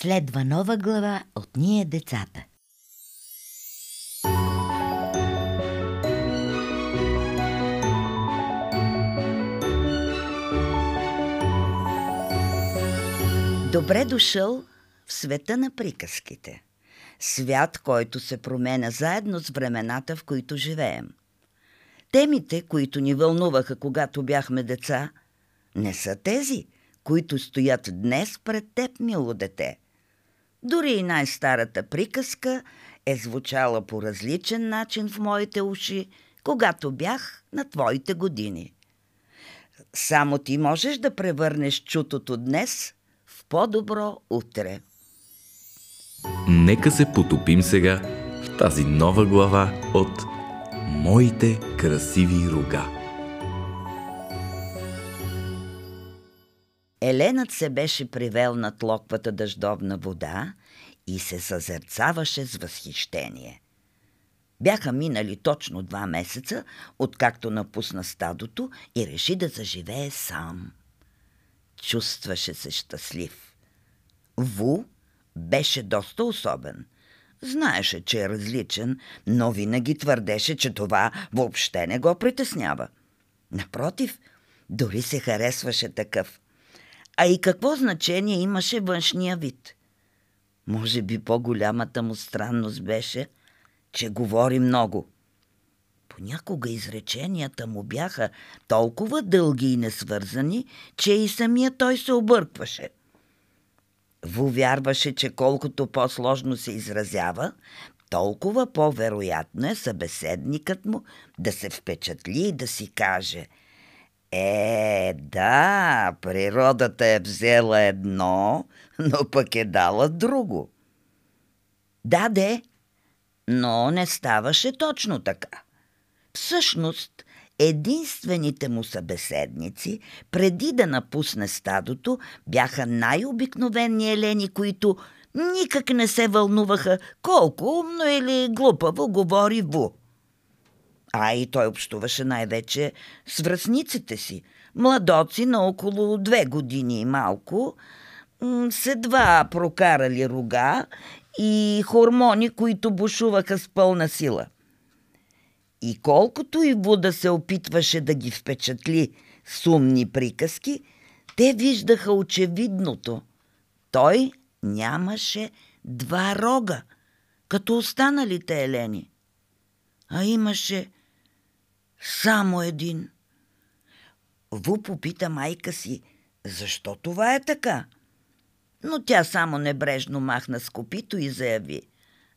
Следва нова глава от Ние децата. Добре дошъл в света на приказките. Свят, който се променя заедно с времената, в които живеем. Темите, които ни вълнуваха, когато бяхме деца, не са тези, които стоят днес пред теб, мило дете. Дори и най-старата приказка е звучала по различен начин в моите уши, когато бях на твоите години. Само ти можеш да превърнеш чутото днес в по-добро утре. Нека се потопим сега в тази нова глава от Моите красиви рога. Еленът се беше привел над локвата дъждовна вода и се съзерцаваше с възхищение. Бяха минали точно два месеца, откакто напусна стадото и реши да заживее сам. Чувстваше се щастлив. Ву беше доста особен. Знаеше, че е различен, но винаги твърдеше, че това въобще не го притеснява. Напротив, дори се харесваше такъв. А и какво значение имаше външния вид? Може би по-голямата му странност беше, че говори много. Понякога изреченията му бяха толкова дълги и несвързани, че и самия той се объркваше – Вовярваше, че колкото по-сложно се изразява, толкова по-вероятно е събеседникът му да се впечатли и да си каже Е, да, природата е взела едно, но пък е дала друго. Да, де, но не ставаше точно така. Всъщност, Единствените му събеседници, преди да напусне стадото, бяха най-обикновени елени, които никак не се вълнуваха колко умно или глупаво говори Ву. А и той общуваше най-вече с връзниците си, младоци на около две години и малко, с едва прокарали рога и хормони, които бушуваха с пълна сила – и колкото и Буда се опитваше да ги впечатли с умни приказки, те виждаха очевидното. Той нямаше два рога, като останалите елени, а имаше само един. Ву попита майка си, защо това е така? Но тя само небрежно махна с копито и заяви –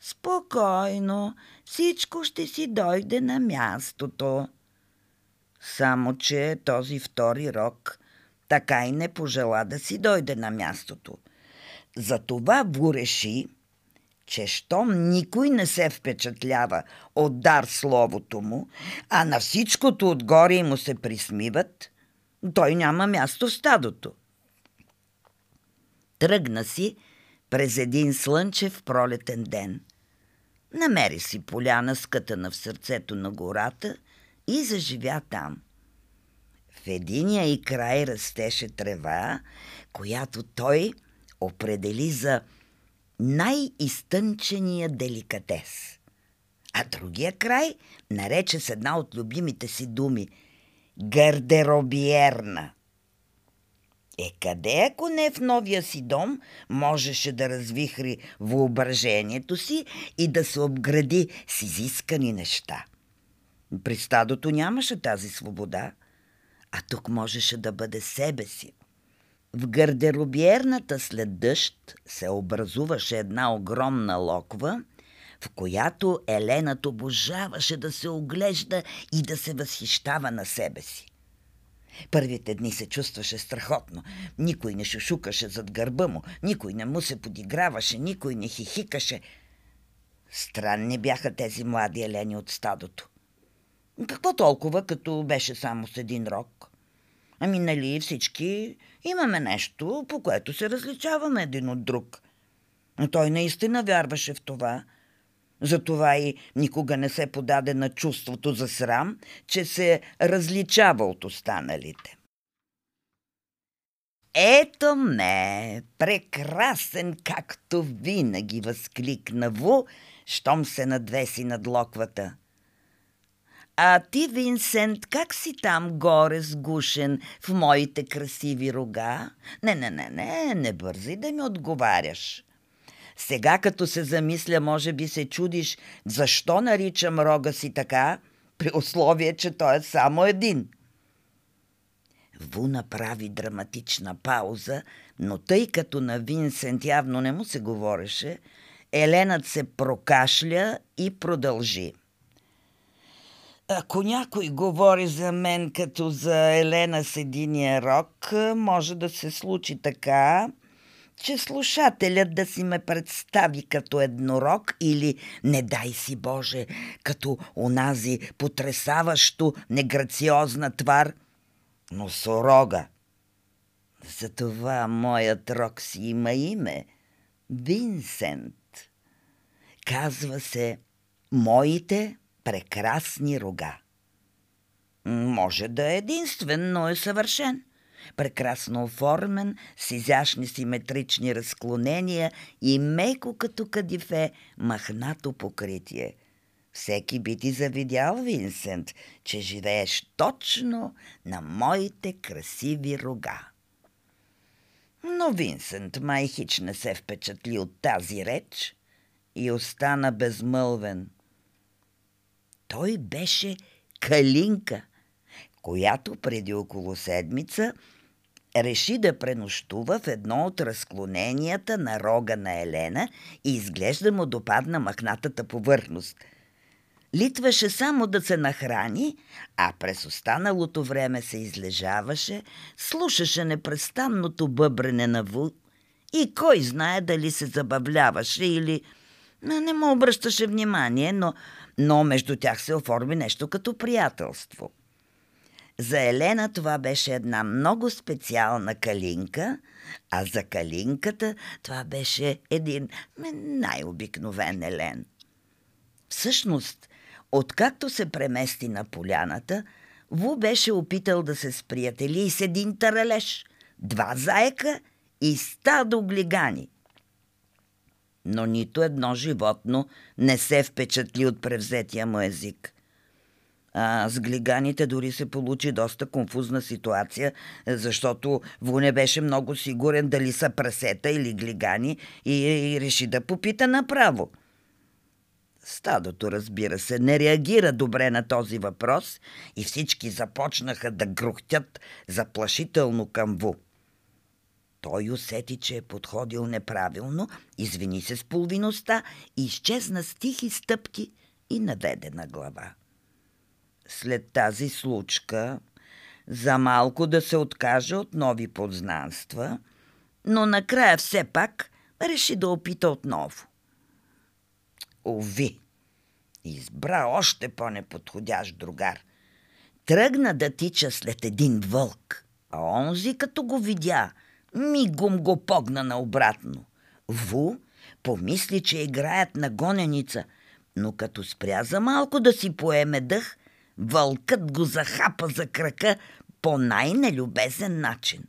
Спокойно, всичко ще си дойде на мястото. Само, че този втори рок така и не пожела да си дойде на мястото. Затова Ву реши, че щом никой не се впечатлява от дар словото му, а на всичкото отгоре му се присмиват, той няма място в стадото. Тръгна си през един слънчев пролетен ден. Намери си поляна скътана в сърцето на гората и заживя там. В единия и край растеше трева, която той определи за най-изтънчения деликатес. А другия край нарече с една от любимите си думи – гардеробиерна. Е, къде, ако не в новия си дом, можеше да развихри въображението си и да се обгради с изискани неща? При стадото нямаше тази свобода, а тук можеше да бъде себе си. В гардеробиерната след дъжд се образуваше една огромна локва, в която Еленът обожаваше да се оглежда и да се възхищава на себе си. Първите дни се чувстваше страхотно. Никой не шушукаше зад гърба му, никой не му се подиграваше, никой не хихикаше. Странни бяха тези млади елени от стадото. Какво толкова, като беше само с един рок? Ами нали всички имаме нещо, по което се различаваме един от друг. Но той наистина вярваше в това – затова и никога не се подаде на чувството за срам, че се различава от останалите. Ето ме, прекрасен както винаги, възкликна Ву, щом се надвеси над локвата. А ти, Винсент, как си там горе сгушен в моите красиви рога? Не, не, не, не, не бързи да ми отговаряш. Сега, като се замисля, може би се чудиш, защо наричам рога си така, при условие, че той е само един. Ву направи драматична пауза, но тъй като на Винсент явно не му се говореше, Еленът се прокашля и продължи. Ако някой говори за мен като за Елена с единия рок, може да се случи така, че слушателят да си ме представи като еднорог или, не дай си Боже, като онази потресаващо неграциозна твар, но сорога. Затова моят рок си има име – Винсент. Казва се «Моите прекрасни рога». Може да е единствен, но е съвършен – прекрасно оформен, с изящни симетрични разклонения и меко като кадифе махнато покритие. Всеки би ти завидял, Винсент, че живееш точно на моите красиви рога. Но Винсент май хич не се впечатли от тази реч и остана безмълвен. Той беше Калинка, която преди около седмица реши да пренощува в едно от разклоненията на рога на Елена и изглежда му допадна махнатата повърхност. Литваше само да се нахрани, а през останалото време се излежаваше, слушаше непрестанното бъбрене на Ву и кой знае дали се забавляваше или... Не му обръщаше внимание, но, но между тях се оформи нещо като приятелство – за Елена това беше една много специална калинка, а за калинката това беше един най-обикновен Елен. Всъщност, откакто се премести на поляната, Ву беше опитал да се сприятели и с един таралеж, два заека и стадо глигани. Но нито едно животно не се впечатли от превзетия му език. А, с глиганите дори се получи доста конфузна ситуация, защото Ву не беше много сигурен дали са прасета или глигани и, и реши да попита направо. Стадото, разбира се, не реагира добре на този въпрос и всички започнаха да грухтят заплашително към Ву. Той усети, че е подходил неправилно, извини се с половиността изчезна с тихи стъпки и наведена глава след тази случка за малко да се откаже от нови познанства, но накрая все пак реши да опита отново. Ови, избра още по-неподходящ другар. Тръгна да тича след един вълк, а онзи като го видя, мигом го погна наобратно. Ву помисли, че играят на гоненица, но като спря за малко да си поеме дъх – Вълкът го захапа за крака по най-нелюбезен начин.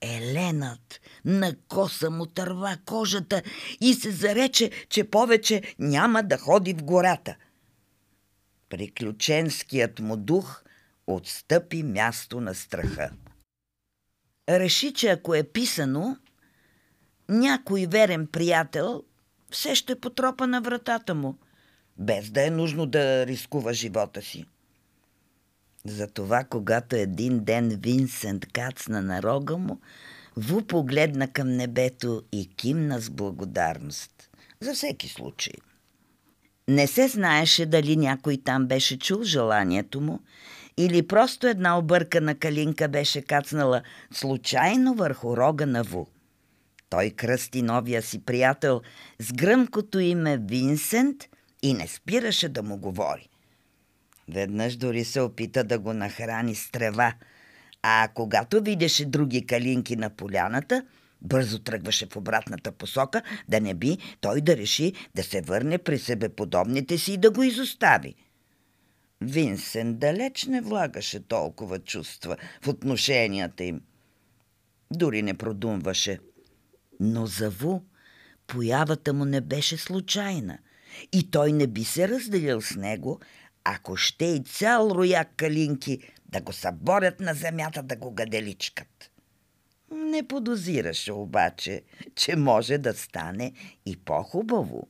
Еленът на коса му търва кожата и се зарече, че повече няма да ходи в гората. Приключенският му дух отстъпи място на страха. Реши, че ако е писано, някой верен приятел все ще потропа на вратата му – без да е нужно да рискува живота си. Затова, когато един ден Винсент кацна на рога му, Ву погледна към небето и кимна с благодарност. За всеки случай. Не се знаеше дали някой там беше чул желанието му или просто една объркана калинка беше кацнала случайно върху рога на Ву. Той кръсти новия си приятел с гръмкото име Винсент и не спираше да му говори. Веднъж дори се опита да го нахрани с трева, а когато видеше други калинки на поляната, бързо тръгваше в обратната посока, да не би той да реши да се върне при себе подобните си и да го изостави. Винсен далеч не влагаше толкова чувства в отношенията им. Дори не продумваше. Но за Ву появата му не беше случайна и той не би се разделил с него, ако ще и цял рояк калинки да го съборят на земята да го гаделичкат. Не подозираше обаче, че може да стане и по-хубаво.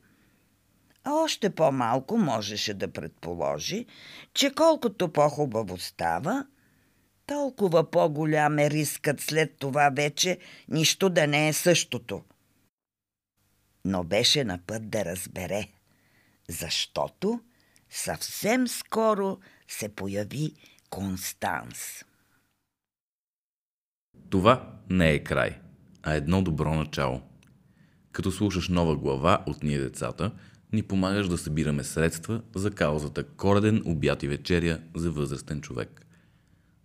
А още по-малко можеше да предположи, че колкото по-хубаво става, толкова по-голям е рискът след това вече нищо да не е същото. Но беше на път да разбере, защото съвсем скоро се появи Констанс. Това не е край, а едно добро начало. Като слушаш нова глава от Ние децата, ни помагаш да събираме средства за каузата Кореден обяд и вечеря за възрастен човек.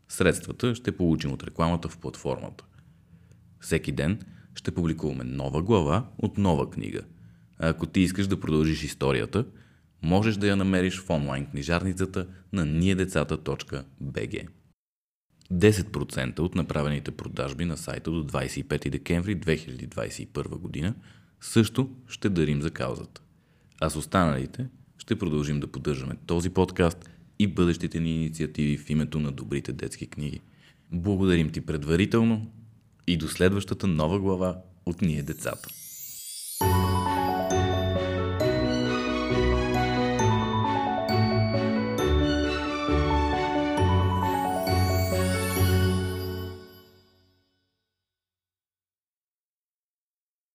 Средствата ще получим от рекламата в платформата. Всеки ден ще публикуваме нова глава от нова книга. А ако ти искаш да продължиш историята, можеш да я намериш в онлайн книжарницата на niedecata.bg. 10% от направените продажби на сайта до 25 декември 2021 година също ще дарим за каузата. А с останалите ще продължим да поддържаме този подкаст и бъдещите ни инициативи в името на добрите детски книги. Благодарим ти предварително и до следващата нова глава от Ние децата.